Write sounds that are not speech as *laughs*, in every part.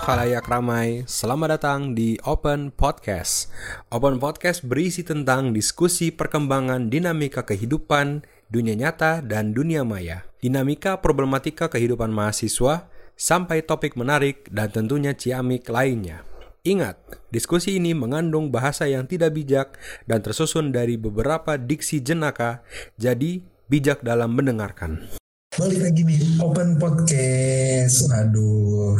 khalayak ramai, selamat datang di Open Podcast. Open Podcast berisi tentang diskusi perkembangan dinamika kehidupan, dunia nyata, dan dunia maya. Dinamika problematika kehidupan mahasiswa, sampai topik menarik dan tentunya ciamik lainnya. Ingat, diskusi ini mengandung bahasa yang tidak bijak dan tersusun dari beberapa diksi jenaka, jadi bijak dalam mendengarkan. Balik lagi nih Open Podcast. Aduh,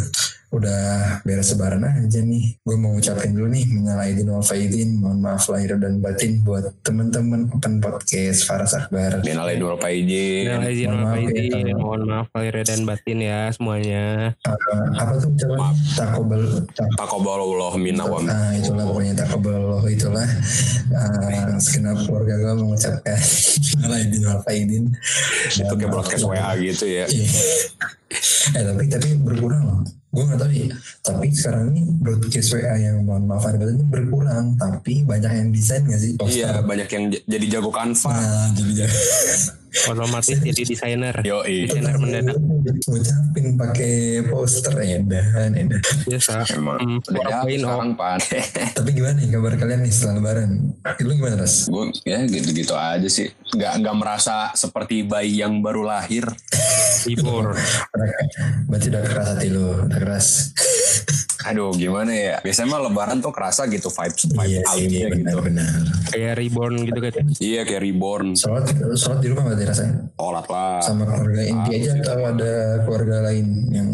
udah beres sebaran aja nih. Gue mau ucapin dulu nih minal aidin wal faidin. Mohon maaf lahir dan batin buat temen-temen Open Podcast Faras Akbar. Minal aidin wal faizin. Minal aidin Mohon wal maaf ya, Mohon maaf lahir dan batin ya semuanya. Uh, apa tuh ucapan takobal tak- Taqabbalallahu minna wa minkum. Ah itulah pokoknya takobal itulah uh, segenap keluarga gue mengucapkan *laughs* minal aidin wal faidin. Itu kayak broadcast WA gitu ya. Iya. *laughs* eh tapi tapi berkurang loh. Gue gak tahu ya. Tapi sekarang ini broadcast WA yang mohon maaf ada batasnya berkurang. Tapi banyak yang desain gak sih? Iya, banyak yang j- jadi jago kanva. Nah, jadi jangan. *laughs* Otomatis jadi desainer. Yo, Desainer mendadak. Ngucapin pakai poster edan edan. Biasa. Emang Hmm, udah jago 4.0. sekarang pan. *laughs* Tapi gimana nih kabar kalian nih setelah lebaran? Lu gimana Ras? Gue ya gitu-gitu aja sih. Gak nggak merasa seperti bayi yang baru lahir. Libur. Berarti udah keras hati lu, udah keras. Aduh, gimana ya? Biasanya mah lebaran tuh kerasa gitu vibes Iya vibes sih, aja gitu. benar-benar. Kayak reborn gitu kan. Iya kayak reborn. Sholat, sholat di rumah berarti rasanya? Sholat lah. Sama keluarga inti aja atau ada keluarga lain yang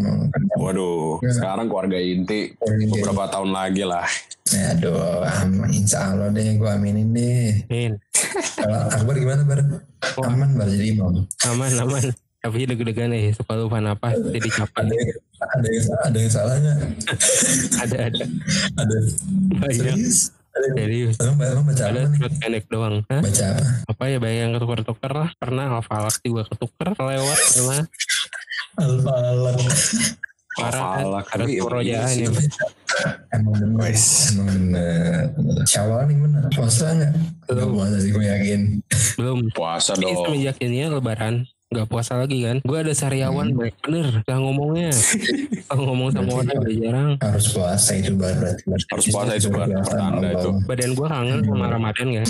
Waduh, sekarang keluarga inti Keluarga inti. beberapa tahun lagi lah. Aduh, insya Allah deh, gue aminin deh. Min. Kalau Akbar gimana Bar? Aman Bar jadi imam. Aman, aman. Tapi deg-degan nih. Suka lupa napas. Jadi capek. Ada yang, ada yang, ada yang salah nggak? *laughs* Ada, ada. Ada. Banyak. Serius? Ada yang, Serius. emang, emang baca apa Ada nih? surat pendek doang. Hah? Baca apa? Apa ya banyak yang ketuker-tuker lah. Pernah alfalak juga ketuker lewat. Pernah. Al-Falak. Parah kan. Alfalak. Ada Iya, perojaan iya ya. sih. Emang bener. Wes. Emang bener. Syawal nih gimana? Puasa nggak? Belum. puasa sih gue yakin. Belum. Puasa dong. semenjak ini ya lebaran nggak puasa lagi kan gue ada sariawan Hmm. baik bener gak ngomongnya *laughs* kalau ngomong sama Berarti orang udah jarang Harus puasa itu Bar berarti. Harus puasa itu, Pertanda itu. Badan gue kangen sama ramadan kan.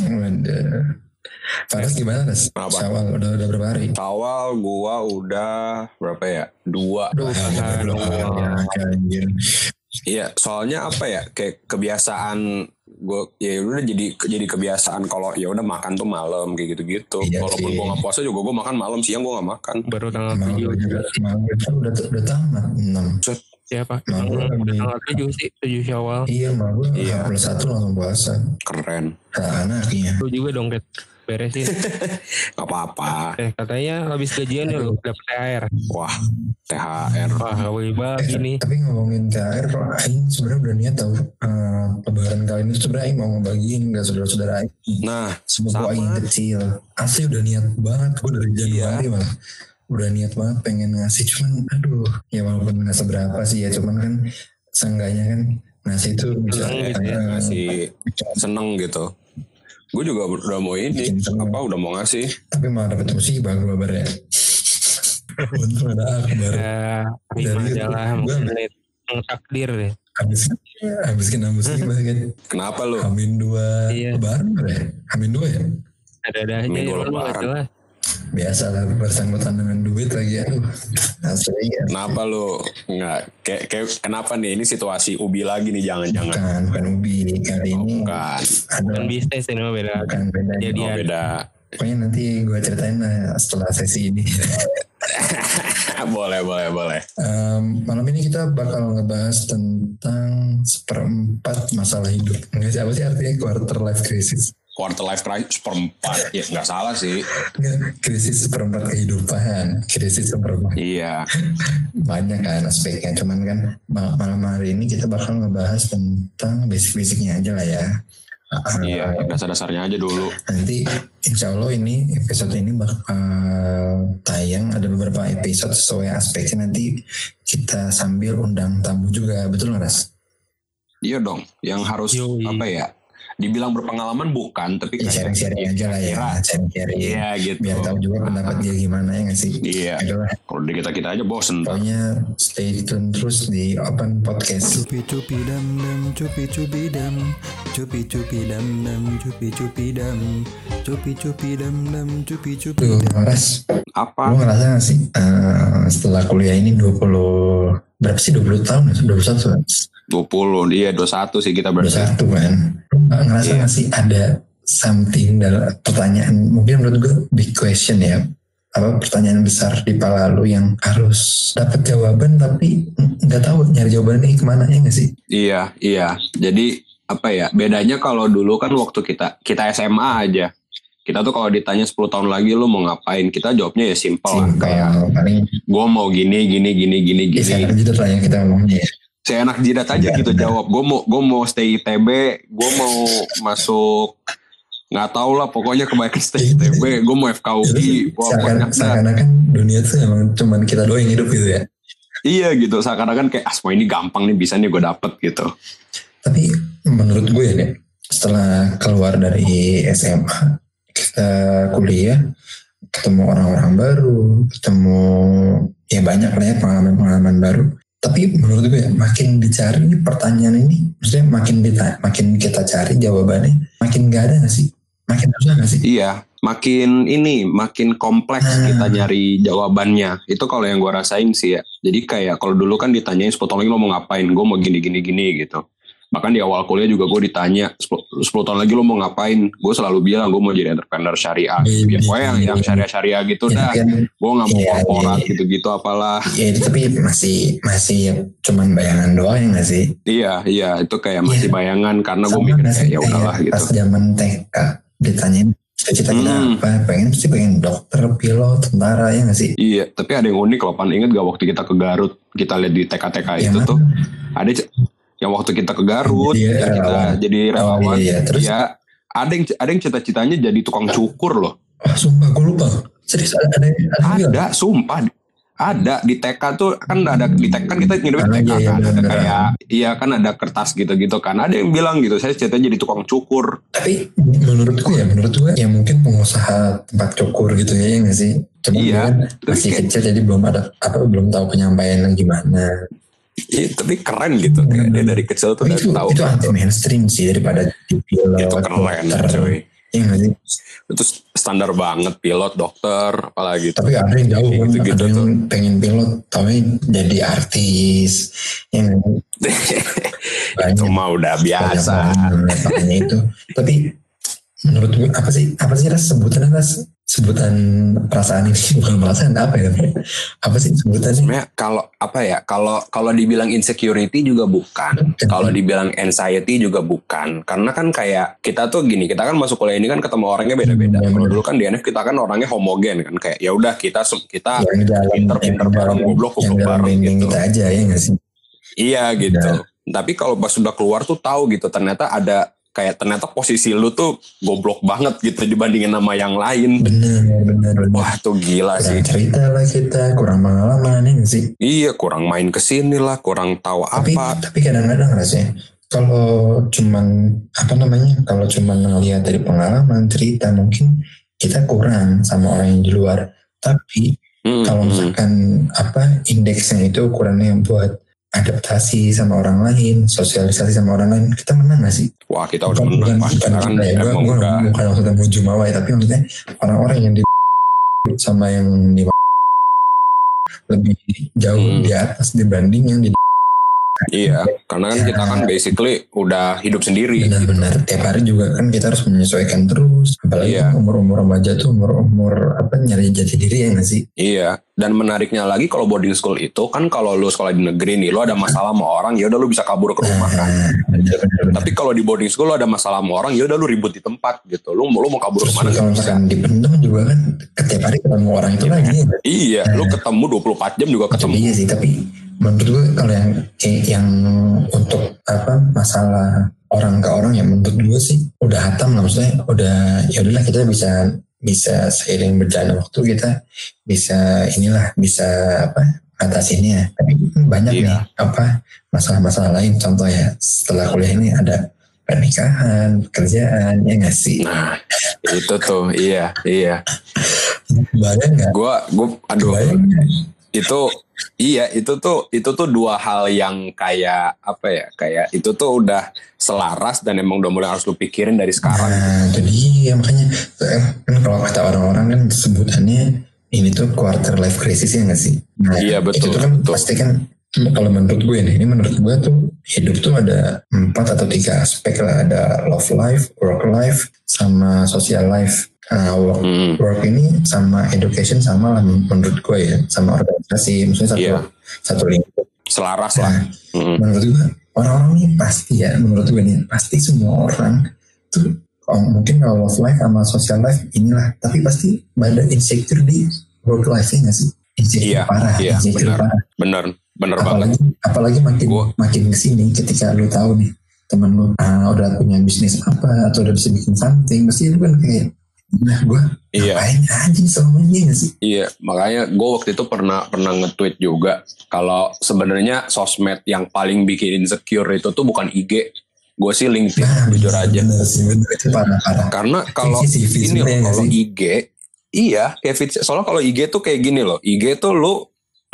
Faras gimana Ras? Apa? Syawal udah udah berapa hari? Awal gua udah berapa ya? Dua. Anjir. Iya, soalnya apa ya? Kayak kebiasaan gue ya udah jadi jadi kebiasaan kalau ya udah makan tuh malam kayak gitu-gitu. Iya Walaupun gue nggak puasa juga gue makan malam siang gue nggak makan. baru tanggal tujuh juga, gue kan udah udah tamat enam. siapa Emang gue tanggal lagi- tanggal tujuh sih tujuh syawal Iya, gue Iya. plus satu langsung puasa. Keren. Nah, anaknya. lu juga dong Ket. Beresin *laughs* Gak apa-apa. eh katanya habis gajian ya lu dapet THR Wah, THR. wah wih bagi nih Tapi ngomongin THR, Aing sebenarnya udah niat tau eh, Lebaran kali ini sebenarnya Aing mau ngebagiin ke saudara-saudara Aing. Nah, Sama. Aing kecil. Asli udah niat banget, gue dari Januari malah. Udah niat banget pengen ngasih, cuman aduh, ya walaupun nggak seberapa sih ya, cuman kan seenggaknya kan ngasih itu bisa Seneng gitu ya, eh, masih seneng gitu. Gue juga udah mau ini, apa udah mau ngasih. tapi malah dapet musibah gue kabar ya. Untung ada akbar. ya terima Dari- aja lah gua- mungkin takdir deh Habis habis kena musibah *laughs* kan. Kenapa lu? Amin dua Iya. lebaran ya? Amin dua ya? ada-ada aja ya lu lebaran. Nggak Biasa lah bersangkutan dengan duit lagi aduh. Asli ya. Kenapa lu? Nggak, kayak, kayak kenapa nih? Ini situasi ubi lagi nih, jangan-jangan. Bukan, bukan ubi kali ini Bukan. ada kan bisnis ini mah beda bukan beda. Jadi Oh, beda. Pokoknya nanti gue ceritain lah setelah sesi ini. *laughs* boleh, boleh, boleh. Em, malam ini kita bakal ngebahas tentang seperempat masalah hidup. Enggak sih apa sih artinya quarter life crisis? Quarter life crisis perempat. Ya, nggak salah sih. Krisis seperempat kehidupan, krisis seperempat Iya. banyak kan aspeknya. Cuman kan ma- malam hari ini kita bakal ngebahas tentang basic-basicnya aja lah ya. Iya, dasar-dasarnya aja dulu. Nanti insya Allah ini episode ini bakal tayang ada beberapa episode sesuai aspeknya nanti kita sambil undang tamu juga betul nggak Ras? Iya dong, yang harus Yoi. apa ya? Dibilang berpengalaman bukan tapi Ya, kayak sharing-sharing aja lah ya, kira sharing-sharing. iya gitu Biar tahu juga pendapat dia gimana ya nggak sih? iya Itulah. kalau di kita kita aja bosen. Pokoknya stay tune terus di Open Podcast. Cupi cupi dam dam cupi cupi dam cupi cupi dam dam cupi cupi dam cupi cupi dam dam cupi cupi Tuh, dam Ras, apa lu ngerasa gak sih eh, setelah kuliah ini 20 berapa sih 20 tahun ya? 21 kan? 20 dia 21 sih kita berarti 21 kan? Ngerasa Iya. gak sih ada something dalam pertanyaan mungkin menurut gue big question ya apa pertanyaan besar di kepala lu yang harus dapat jawaban tapi nggak tahu nyari jawabannya ke mana ya nggak sih? Iya, iya. Jadi apa ya? Bedanya kalau dulu kan waktu kita kita SMA aja. Kita tuh kalau ditanya 10 tahun lagi lu mau ngapain? Kita jawabnya ya simpel lah Simpel, kayak gue mau gini gini gini gini ya, gini. sekarang jidat lah yang kita ngomongnya ya. Saya enak jidat aja Benar, gitu jawab. Gue mau gue mau stay ITB, gue mau masuk nggak tahu lah pokoknya kebanyakan stay Iya. ITB, gue mau FKUI, gue Seakan- seakan-akan dunia tuh emang cuman kita doang yang hidup gitu ya. iya gitu. Seakan-akan kayak ah semua ini gampang nih bisa nih gue dapet gitu. Tapi menurut gue ya, setelah keluar dari SMA, kita kuliah, ketemu orang-orang baru, ketemu ya banyak lah ya pengalaman-pengalaman baru. Tapi menurut gue ya, makin dicari nih pertanyaan ini, maksudnya makin dita- makin kita cari jawabannya, makin gak ada gak sih? Makin susah gak sih? Iya, makin ini makin kompleks Hmm. kita nyari jawabannya. Itu kalau yang gue rasain sih ya. Jadi kayak kalau dulu kan ditanyain 10 tahun lagi lo mau ngapain? Gue mau gini gini gini gitu. Bahkan di awal kuliah juga gue ditanya 10, 10 tahun lagi lo mau ngapain? Gue selalu bilang gue mau jadi entrepreneur syariah. Ya, pokoknya yang, yang syariah-syariah gitu Ya, dah. kan, Gue nggak mau Iya, korporat iya. gitu-gitu apalah. ya, itu tapi masih masih ya, cuman bayangan doang ya gak sih? Iya, iya itu kayak masih Iya. bayangan karena gue mikir kayak sih ya udahlah gitu. Pas zaman TK ditanyain cita-cita kita Hmm. apa? Pengen pasti pengen dokter, pilot, tentara ya nggak sih? Iya, tapi ada yang unik loh, Pan. Ingat gak waktu kita ke Garut, kita lihat di TK-TK itu mana? tuh, ada yang waktu kita ke Garut, Jadi ya kita relawan. jadi Oh, relawan, iya, iya. Terus ya ada yang ada yang cita-citanya jadi tukang cukur loh. oh, sumpah gue lupa. Serius ada ada ada? Ada, sumpah. Ada di TK tuh kan ada di TK kan kita Ah, ngidupin TK iya, iya, kan, ada kayak iya kan ada kertas gitu-gitu kan. Ada yang bilang gitu, saya cita-citanya jadi tukang cukur. Tapi menurut gue ya, menurut gue ya mungkin pengusaha tempat cukur gitu ya, ya nggak sih? Cuma Iya, kan masih kecil jadi belum ada apa belum tahu penyampaiannya gimana. Iya, tapi keren gitu. Kayak dia dari kecil tuh udah tahu. itu anti mainstream sih daripada di pilot, Itu keren, dokter. cuy. Ya sih? Itu standar banget pilot, dokter, apalagi gitu. Tapi ada yang jauh kan, gitu-gitu ada yang tuh. pengen pilot, tapi jadi artis. Yang *laughs* itu mah udah biasa. banyak itu. Tapi menurut gue apa sih apa sih ras sebutan ras sebutan perasaan ini *laughs* bukan perasaan apa ya? Apa sih sebutannya? Sebenarnya kalau apa ya kalau kalau dibilang insecurity juga bukan. Kalau dibilang anxiety juga bukan. Karena kan kayak kita tuh gini kita kan masuk kuliah ini kan ketemu orangnya beda-beda. Hmm, kalau dulu kan di NF kita kan orangnya homogen kan. Kayak ya udah kita kita pinter-pinter bareng, goblok, goblok bareng gitu. kita aja ya nggak sih? Iya gitu. Tapi kalau pas sudah keluar tuh tahu gitu ternyata ada kayak ternyata posisi lu tuh goblok banget gitu dibandingin sama yang lain. Bener bener bener. Wah tuh gila kurang sih. cerita lah kita kurang pengalaman ya nggak sih? Iya kurang main ke sini lah kurang tahu tapi apa. tapi kadang-kadang rasanya kalau cuman apa namanya kalau cuman ngelihat dari pengalaman cerita mungkin kita kurang sama orang yang di luar. Tapi Hmm, kalau hmm. misalkan apa indeksnya itu ukurannya buat adaptasi sama orang lain sosialisasi sama orang lain. Kita menang gak sih? Wah kita udah bukan menang. bukan, bukan kita kan ya gue gue udah bukan maksudnya mau jumawa ya tapi maksudnya orang-orang yang di sama yang di lebih jauh Hmm. di atas dibanding yang di Iya, karena kan kita kan basically udah hidup sendiri. benar-benar tiap hari juga kan kita harus menyesuaikan terus apalagi Iya. umur-umur remaja tuh umur-umur apa nyari jati diri ya nggak sih Iya, dan menariknya lagi kalau boarding school itu kan kalau lu sekolah di negeri nih, lu ada masalah sama orang, ya udah lu bisa kabur ke rumah kan. nah benar-benar Tapi kalau di boarding school lu ada masalah sama orang, ya udah lu ribut di tempat gitu. Lu lu mau kabur terus ke mana kalau misalkan dipendam juga kan setiap hari ketemu orang itu lagi ya Iya, lu ketemu 24 jam juga ketemu. iya sih tapi menurut gue kalau yang eh, yang untuk apa masalah orang ke orang ya menurut gue sih udah hatam lah maksudnya udah ya udahlah kita bisa bisa seiring berjalan waktu kita bisa inilah bisa apa atasinnya tapi banyak Iya. nih apa masalah-masalah lain contoh ya setelah kuliah ini ada pernikahan, pekerjaan, ya nggak sih? Nah, itu tuh, iya, iya. Bayang nggak? Gua, gua, aduh, Bayang? Itu, iya, itu tuh, itu tuh dua hal yang kayak apa ya, kayak itu tuh udah selaras dan emang udah mulai harus lu pikirin dari sekarang. Nah, itu dia makanya kan kalau kata orang-orang kan sebutannya ini tuh quarter life crisis ya nggak sih? Nah, Iya, betul, Itu kan betul. pasti kan kalau menurut gue nih, ini menurut gue tuh hidup tuh ada empat atau tiga aspek lah. Ada love life, work life, sama social life. Nah, work, Hmm, work ini sama education sama lah menurut gue ya, sama organisasi. Maksudnya satu Iya. satu lingkup. selaras lah. Nah, Hmm. menurut gue orang-orang ini pasti ya menurut gue nih pasti semua orang tuh oh, mungkin kalau love life sama social life inilah tapi pasti ada insecure di work life nya nggak sih Iya, parah iya, benar. parah Bener, bener banget. apalagi apalagi makin Gua- makin ke sini ketika lu tahu nih temen lu ah, udah punya bisnis apa atau udah bisa bikin something pasti lu kan kayak nah gue Iya. ngapain aja selama ini sih Iya, makanya gue waktu itu pernah pernah nge-tweet juga kalau sebenarnya sosmed yang paling bikin insecure itu tuh bukan IG, gue sih LinkedIn, nah jujur aja. bener sih bener itu parah parah Karena kalau ini loh, kalau? IG, iya, kayak fit- soalnya kalau IG tuh kayak gini loh, IG tuh lu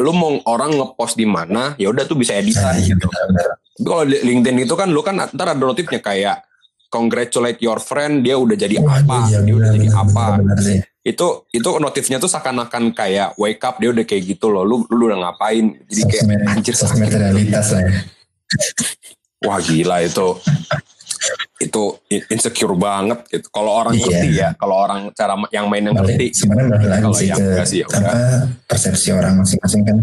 lu mau orang ngepost di mana, ya udah tuh bisa editan Nah, iya, gitu. Tapi kalau di LinkedIn itu kan lu kan ntar ada notifnya kayak congratulate your friend dia udah jadi Wah, apa, iya, dia udah benar, jadi benar, apa. sih. Itu itu notifnya tuh seakan-akan kayak wake up dia udah kayak gitu loh. Lu lu udah ngapain? Jadi kayak anjir sosmed sakit. realitas lah ya. Wah gila itu. Itu insecure banget gitu. Kalau orang Iya. ngerti ya, kalau orang cara yang main yang ngerti. sebenarnya balik lagi Kalau sih yang ke sih ya apa persepsi orang masing-masing kan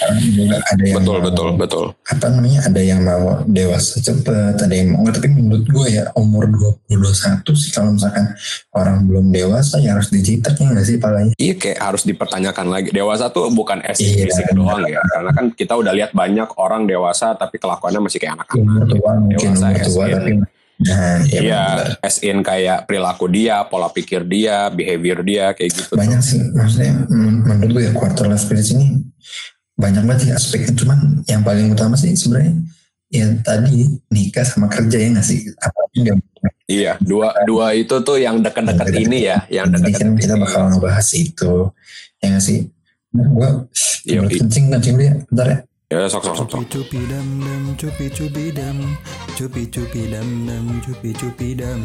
orang juga ada yang Betul mau, betul betul. apa namanya ada yang mau dewasa cepet ada yang mau tapi menurut gue ya umur 20 21 sih kalau misalkan orang belum dewasa ya harus dijitak ya nggak sih palanya Iya kayak harus dipertanyakan lagi. Dewasa tuh bukan estetik Iya, fisik doang ya. Karena kan kita udah lihat banyak orang dewasa tapi kelakuannya masih kayak anak-anak. umur tua mungkin Dewasa umur tua SN. tapi nah ya Iya, benar. as in kayak perilaku dia, pola pikir dia, behavior dia kayak gitu. banyak sih maksudnya men- menurut gue ya quarter life crisis ini banyak banget sih aspeknya. Cuman yang paling utama sih sebenarnya ya tadi nikah sama kerja ya nggak sih? Apalagi dia Iya, dua dua itu tuh yang dekat-dekat Yang ini ya, yang dekat-dekat. kan kita bakal ngebahas itu. Ya nggak sih? Nah, gue kencing kencing ya bentar ya Ya, sok sok sok. sok. Cupi cupi dam dam cupi cupi dam cupi cupi dam dam cupi cupi dam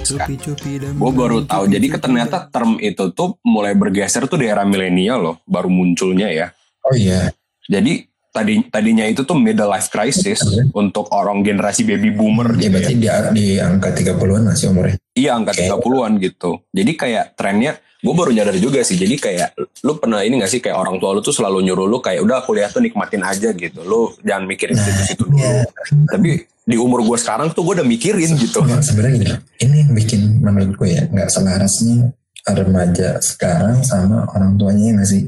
cupi cupi dam Gue baru tahu. Jadi ternyata term itu tuh mulai bergeser tuh di era milenial loh, baru munculnya ya. oh iya Jadi tadi tadinya itu tuh middle life crisis untuk orang generasi baby boomer ya gitu ya. berarti di, di angka 30-an lah sih umurnya Iya angka Oke. 30-an gitu. Jadi kayak trennya gue baru nyadar juga sih. Jadi kayak lu pernah ini gak sih kayak orang tua lu tuh selalu nyuruh lu kayak udah kuliah tuh nikmatin aja gitu. Lu jangan mikirin Nah, situ-situ dulu. iya. Tapi di umur gue sekarang tuh gue udah mikirin gitu. Enggak, sebenarnya gini ini yang bikin menurut gue ya nggak selarasnya remaja sekarang sama orang tuanya ya nggak sih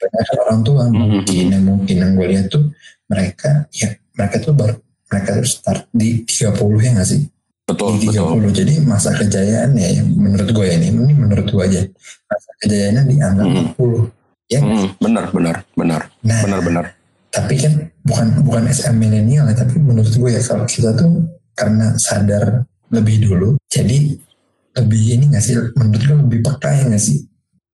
kebanyakan orang tua mungkin yang mungkin yang gue lihat tuh mereka ya mereka tuh baru mereka tuh start di 30 ya nggak sih Betul, di betul. 30 jadi masa kejayaan ya menurut gue ya ini ini menurut gue aja masa kejayaannya di angka Mhm. 40 ya nggak Hmm, benar, benar, benar, nah benar, benar. tapi kan bukan bukan SM milenial ya tapi menurut gue ya kalau kita tuh karena sadar lebih dulu jadi lebih ini gak sih menurut gue lebih peka ya gak sih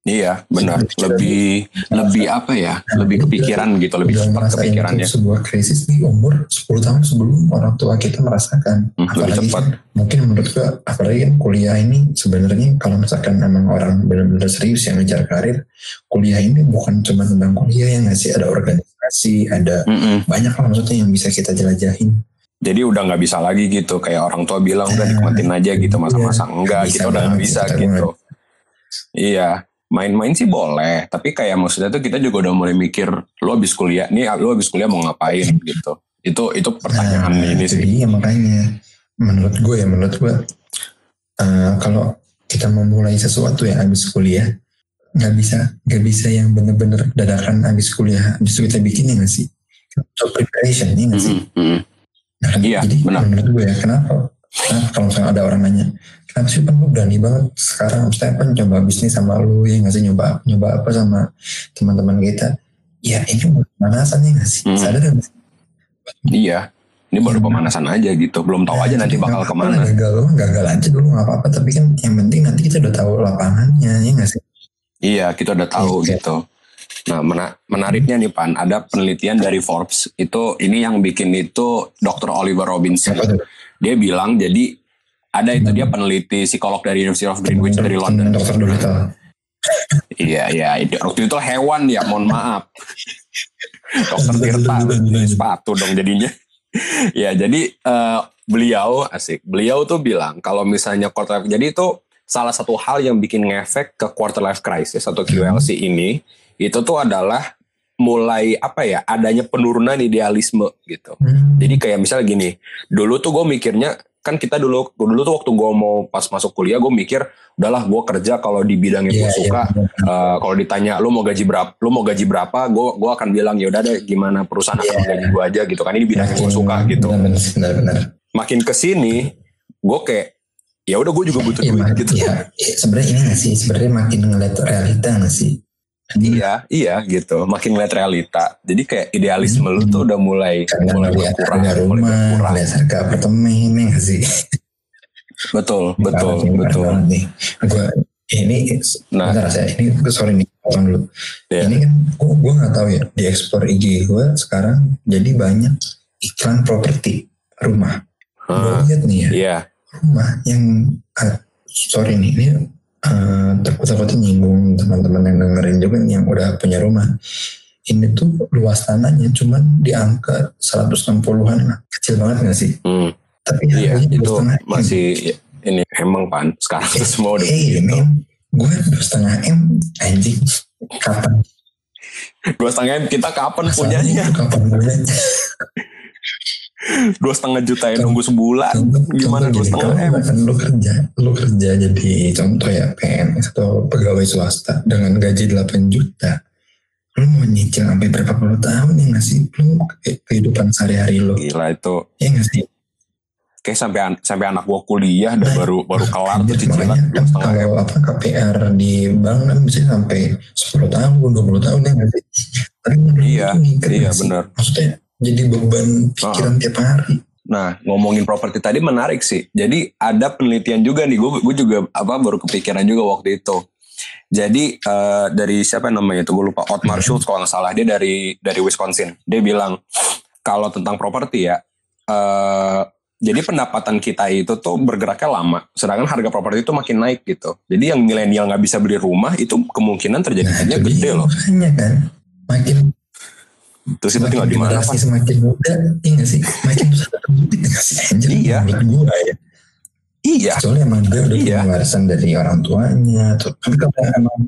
Iya, benar. Lebih, lebih apa ya? Lebih kepikiran gitu, lebih cepat kepikirannya. itu sebuah krisis di umur 10 tahun sebelum orang tua kita merasakan Hmm, lebih apalagi cepat. kan mungkin menurut gue apalagi kan kuliah ini sebenarnya kalau misalkan emang orang benar-benar serius yang ngejar karir kuliah ini bukan cuma tentang kuliah yang ngasih ada organisasi ada Mm-mm. banyak lah maksudnya yang bisa kita jelajahin Jadi udah nggak bisa lagi gitu. Kayak orang tua bilang udah Nah, nikmatin aja gitu masa-masa iya. enggak Bisa kita udah nggak bisa gitu. Iya, main-main sih boleh. Tapi kayak maksudnya tuh kita juga udah mulai mikir, lu habis kuliah nih, lu habis kuliah mau ngapain gitu. Itu itu pertanyaan Nah, ini sih. dia makanya menurut gue ya menurut gue eh, kalau kita memulai sesuatu ya habis kuliah nggak bisa nggak bisa yang bener-bener dadakan habis kuliah itu kita bikin ya nggak sih so preparation ya nggak sih Mm-mm, mm-mm. Nah, Iya, jadi benar. menurut gue ya kenapa kenapa kalau misalnya ada orang nanya kenapa sih pan lu berani banget sekarang misalnya pan coba bisnis sama lu ya nggak sih nyoba nyoba apa sama teman-teman kita ya ini pemanasan ya nggak sih Hmm. sadar sih? Iya. Ini baru pemanasan aja gitu. Belum tahu aja nanti bakal ke mana. Gagal gagal aja dulu nggak apa-apa. Tapi kan yang penting nanti kita udah tahu lapangannya ya nggak sih? Iya, kita udah tahu Iya. gitu. Nah, mena- menariknya nih Pan, ada penelitian dari Forbes. Itu ini yang bikin itu Dr. Oliver Robinson. Tuh? Dia bilang jadi ada itu dia peneliti psikolog dari University of Greenwich dari London. Dokter Dolittle. Iya, iya. Itu- Waktu itu hewan ya, mohon maaf. *laughs* Dokter Tirta, sepatu dong jadinya. ya, jadi eh, beliau asik. Beliau tuh bilang kalau misalnya quarter life, jadi itu salah satu hal yang bikin ngefek ke quarter life crisis atau QLC ini itu tuh adalah mulai apa ya adanya penurunan idealisme gitu. Hmm. Jadi kayak misalnya gini, dulu tuh gue mikirnya kan kita dulu dulu tuh waktu gue mau pas masuk kuliah gue mikir udahlah gue kerja kalau di bidang yang Iya, gue suka iya. Eh, kalau ditanya lu mau gaji berapa lu mau gaji berapa gue gua akan bilang ya udah deh gimana perusahaan akan Iya. gaji gue aja gitu kan ini bidang yang gue Makin- suka gitu Benar, benar, benar. makin ke sini gue kayak ya udah gue juga butuh Iya, duit gitu iya. Iya, sebenarnya ini nggak sih? Sebenarnya makin ngeliat realita nggak sih? Iya iya gitu makin ngeliat realita jadi kayak idealisme lu tuh udah mulai Karena mulai berkurang harga mulai rumah, berkurang ngeliat harga apartemen, ya nggak sih? betul betul betul nih. Gua ini Nah. bentar saya ini sorry nih potong dulu. Iya. Ini kan gua gua nggak tahu ya di ekspor IG gua sekarang jadi banyak iklan properti rumah. Gua Ah, lihat nih ya iya rumah yang ah, sorry nih ini uh, takut-takutnya nyinggung teman-teman yang dengerin juga nih yang udah punya rumah. Ini tuh luas tanahnya cuma di angka 160-an lah. Kecil banget gak sih? Hmm, Tapi iya harganya dua itu setengah M. masih ini emang pan sekarang tuh semua udah Eh, begitu gue dua setengah M anjing. Kapan? dua setengah M kita kapan Masalahnya punyanya Kapan punyanya? Dua setengah juta yang nunggu sebulan Contoh- gimana contoh dua gini, setengah M lu kerja, lu kerja jadi contoh ya PNS atau pegawai swasta dengan gaji 8 juta, lu mau nyicil sampai berapa puluh tahun ya nggak sih? Lu ke- kehidupan sehari-hari lu, gila itu ya nggak sih? kayak sampai an- sampai anak gua kuliah dan Nah, baru baru kelar tuh cicilan dua kan kalau apa KPR di bank kan bisa sampai 10 tahun, 20 tahun ya nggak sih? Tapi Iya, iya, benar. Maksudnya jadi beban pikiran tiap hari. Nah, ngomongin properti tadi menarik sih. Jadi ada penelitian juga nih, gue gue juga apa baru kepikiran juga waktu itu. Jadi eh, dari siapa namanya itu gue lupa Otmar Schultz kalau nggak salah dia dari dari Wisconsin. Dia bilang kalau tentang properti ya, eh, jadi pendapatan kita itu tuh bergeraknya lama, sedangkan harga properti itu makin naik gitu. Jadi yang milenial nggak bisa beli rumah itu kemungkinan terjadinya itu gede loh. Makanya kan, makin Terus itu tinggal di mana? Pak? semakin muda, iya sih? Makin susah dapat duit nggak sih? Anjir, *laughs* Iya. gue ya. Iya, Soalnya emang dia udah Iya. warisan dari orang tuanya. Tuh. Tapi kalau emang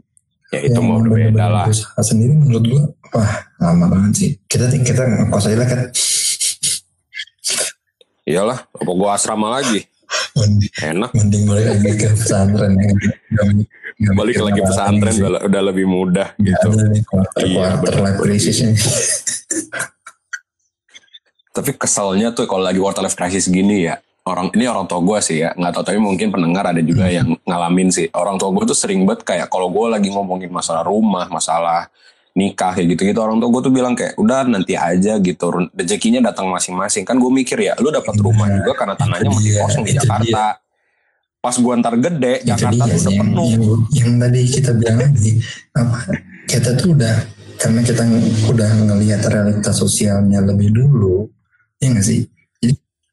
ya itu mau udah beda lah. Sendiri menurut gue, wah lama banget sih. Kita kita ngekos aja lah kan. Iyalah, apa gua asrama lagi? Mending, Enak. mending balik lagi ke pesantren. ya. *laughs* Nggak Balik lagi pesantren udah, udah lebih mudah Nggak gitu. ada nih quarter, Iya, quarter bener. life crisisnya. *laughs* Tapi keselnya tuh kalau lagi quarter life crisis gini ya. Orang ini orang tua gue sih ya, nggak tahu tapi mungkin pendengar ada juga yang ngalamin sih. Orang tua gue tuh sering banget kayak kalau gue lagi ngomongin masalah rumah, masalah nikah kayak gitu-gitu. Orang tua gue tuh bilang kayak udah nanti aja gitu. Rezekinya datang masing-masing. Kan gue mikir ya lu dapat rumah Nah, juga karena tanahnya masih kosong di Jakarta. pas gue ntar gede itu Jakarta dia tuh udah yang, penuh. yang, yang tadi kita bilang tadi apa kita tuh udah karena kita udah ngelihat realitas sosialnya lebih dulu ya nggak sih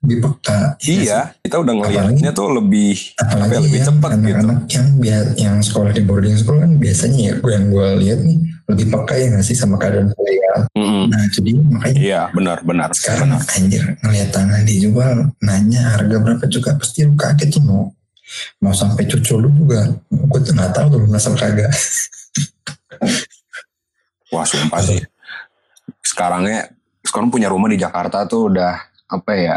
lebih peka ya iya kita udah ngelihatnya tuh lebih apa ya, apalagi lebih yang cepat gitu anak-anak yang biar yang sekolah di boarding school kan biasanya ya gue yang gue lihat nih lebih peka ya nggak sih sama keadaan sosial Mm-mm. nah jadi makanya iya benar benar sekarang benar anjir ngelihat tanah dijual nanya harga berapa juga pasti lu kaget tuh mau mau sampai cucu lu juga gue tuh nggak tahu tuh lunas apa kagak *laughs* Wah sumpah sih. Sekarangnya sekarang punya rumah di Jakarta tuh udah apa ya?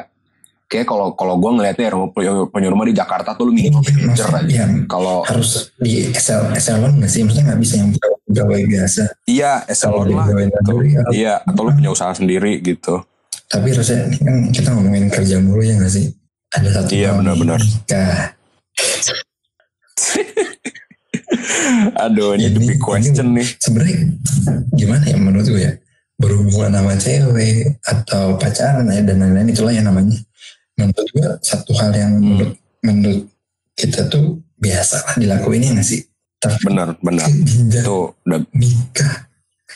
Kayak kalau kalau gue ngelihatnya ya rumah punya, rumah di Jakarta tuh lu minimal Iya, manager aja. iya. Kalau harus di Excel Excelon nggak sih maksudnya nggak bisa yang pegawai biasa iya Kalau eselon di lah pegawai gitu. harus- Iya atau lu punya usaha sendiri gitu. tapi harusnya ini kan kita ngomongin kerja mulu ya nggak sih ada satu Iya, benar-benar. *laughs* Aduh ini, the Ini- big question nih. sebenarnya gimana ya menurut gue ya berhubungan sama cewek atau pacaran ya dan lain-lain itulah yang namanya menurut gue satu hal yang Hmm. menurut menurut kita tuh biasa lah dilakuin ya nggak sih? Tapi benar benar. Itu udah nikah.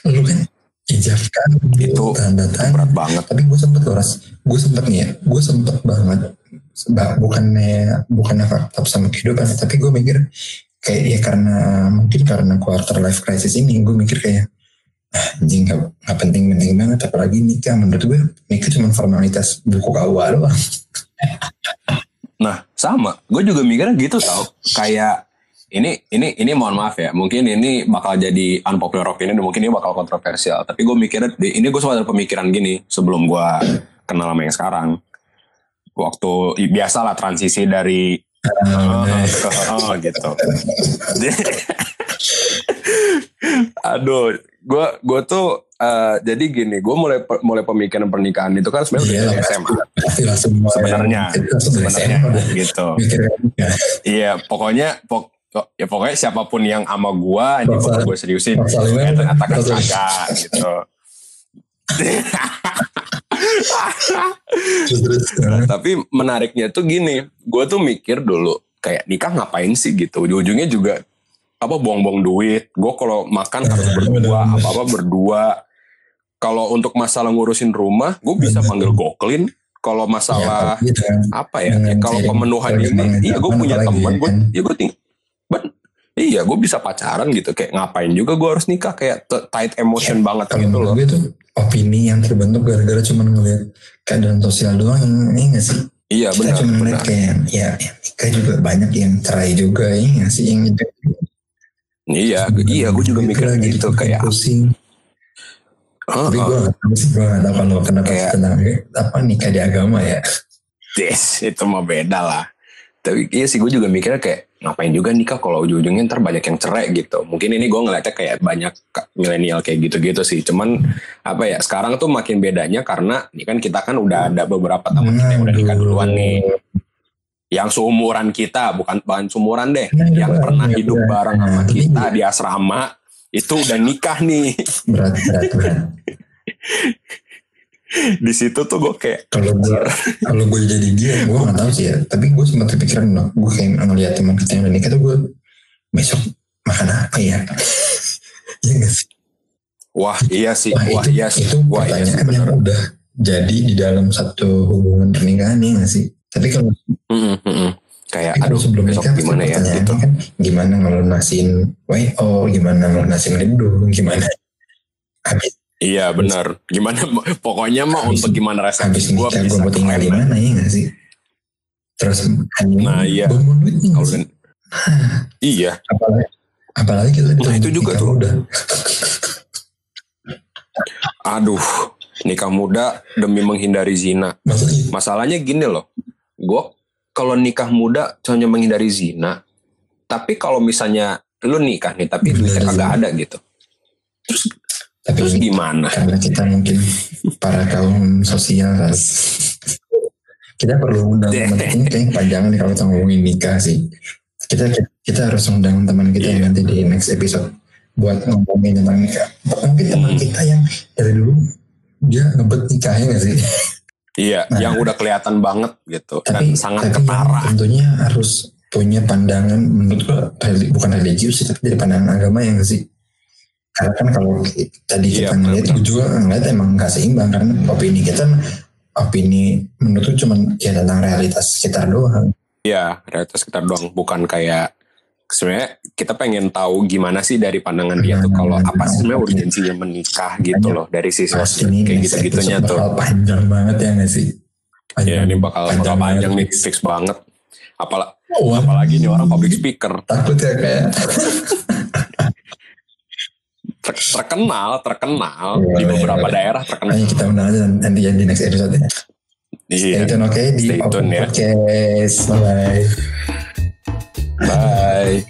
Lu kan ijabkan Itu tanda tangan berat banget. Tapi gue sempet loh ras. Gue sempet nih ya gue sempet banget. Bukannya bukannya fakta sama kehidupan tapi gue mikir kayak ya karena mungkin karena quarter life crisis ini gue mikir kayak anjing gak, gak penting-penting banget apalagi nikah menurut gue nikah cuma formalitas buku KUA doang Nah, sama. Gue juga mikirnya gitu tau. Kayak ini ini ini mohon maaf ya. Mungkin ini bakal jadi unpopular opinion dan mungkin ini bakal kontroversial. Tapi gue mikirnya ini gue sempat ada pemikiran gini sebelum gue kenal sama yang sekarang. Waktu i- biasa lah transisi dari Ah, ke *laughs* oh, gitu. *laughs* Aduh, gue gue tuh eh, jadi gini, gue mulai mulai pemikiran pernikahan itu kan sebenarnya Iya udah lah, dari SMA sebenarnya sebenarnya gitu. nikah Iya, pokoknya pok ya pokoknya siapa pun yang sama gua ini Bakal- gue seriusin. Ya, ternyata kan kagak gitu. Nah, tapi menariknya tuh gini, gue tuh mikir dulu kayak nikah ngapain sih gitu. Ujung-ujungnya juga apa buang-buang duit. Gue kalau makan harus Eh, berdua, apa-apa berdua. Kalau untuk masalah ngurusin rumah, gue bisa panggil goklin. Kalau masalah Ya, gitu kan. apa ya, ya kalau pemenuhan ini, iya gue punya teman, ya gue, kan. iya gue iya gue bisa pacaran gitu, kayak ngapain juga gue harus nikah, kayak tight emotion banget Kalau gitu loh. gue tuh opini yang terbentuk gara-gara cuma ngeliat keadaan sosial doang yang ini gak sih? Iya Kita benar, cuma ngeliat benar. kayak ya, ya nikah juga banyak yang cerai juga ya gak sih? Yang itu Iya, iya gue juga mikir lagi gitu kayak, pusing. Tapi Heeh. gue gue gak tahu kalau kenapa Kayak- tentang apa nikah di agama ya. Des, itu mah beda lah. Tapi iya sih gue juga mikirnya kayak ngapain juga nikah kalau ujung-ujungnya ntar banyak yang cerai gitu. Mungkin ini gue ngeliatnya kayak banyak milenial kayak gitu-gitu sih. Cuman apa ya sekarang tuh makin bedanya karena ini kan kita kan udah ada beberapa teman kita yang udah nikah duluan nih. Yang seumuran kita bukan bukan seumuran deh. Nah, Yang itu pernah berat, hidup berat. bareng sama Nah, kita di asrama itu udah nikah nih. Berat, berat, berat. *laughs* Di situ tuh gue kayak Kalau gue kalau gue jadi dia, gue gak tahu sih ya. Tapi gue sempat kepikiran loh. Gue kayak ngeliat teman kita yang udah nikah tuh gue besok makan apa ya? *laughs* Iya gak sih? wah iya sih, Wah, wah itu, iya sih, itu wah iya sih pertanyaan yang udah jadi di dalam satu hubungan pernikahan ya gak sih? Tapi kalau Mm-mm, mm-mm. Kayak aduh sebelum besok nikah gimana ya gitu. kan gimana ngelunasin WO, gimana ngelunasin gedung, gimana habis Iya benar. Gimana pokoknya mah Habis- untuk gimana habis gua nikah gue bisa mau tinggal di mana ya gak sih? Terus Nah, iya. nih Kalau dan *laughs* iya, apalagi apalagi kita Nah, itu juga tuh. muda. aduh, nikah muda demi menghindari zina. Masa iya? Masalahnya gini loh. Gua kalau nikah muda hanya menghindari zina. Tapi kalau misalnya lu nikah nih tapi duitnya kagak ada gitu. Terus tapi terus gimana? karena kita mungkin para kaum sosial kita perlu undang *laughs* ini kayaknya kepanjangan nih kalau kita ngomongin nikah sih kita kita harus undang teman kita Iya. nanti di next episode buat ngomongin tentang nikah mungkin teman Hmm. kita yang dari dulu dia ngebet nikahnya gak sih Iya, Nah. yang udah kelihatan banget gitu tapi dan sangat tapi ketara. tentunya harus punya pandangan menurut gua bukan religius sih tapi dari pandangan agama yang sih karena kan kalau tadi Iya, kita ngeliat benar-benar. gue juga ngeliat emang gak seimbang karena opini kita opini menurut gue cuman ya tentang realitas sekitar doang Iya, realitas kita doang bukan kayak sebenarnya kita pengen tahu gimana sih dari pandangan dia tuh kalau apa sih sebenarnya urgensinya menikah gitu loh dari sisi ini kayak next gitu-gitunya episode tuh. panjang banget ya gak sih Ya ini bakal bakal panjang nih fix banget. Apala, Wah, apalagi nih orang public speaker takut ya kayak Ter- terkenal terkenal Iya, di iya, beberapa iya. daerah terkenal. Kita undang aja nanti ya di next episode ya Iya. Stay tune oke di Stay tune ya. Podcast bye bye Bye.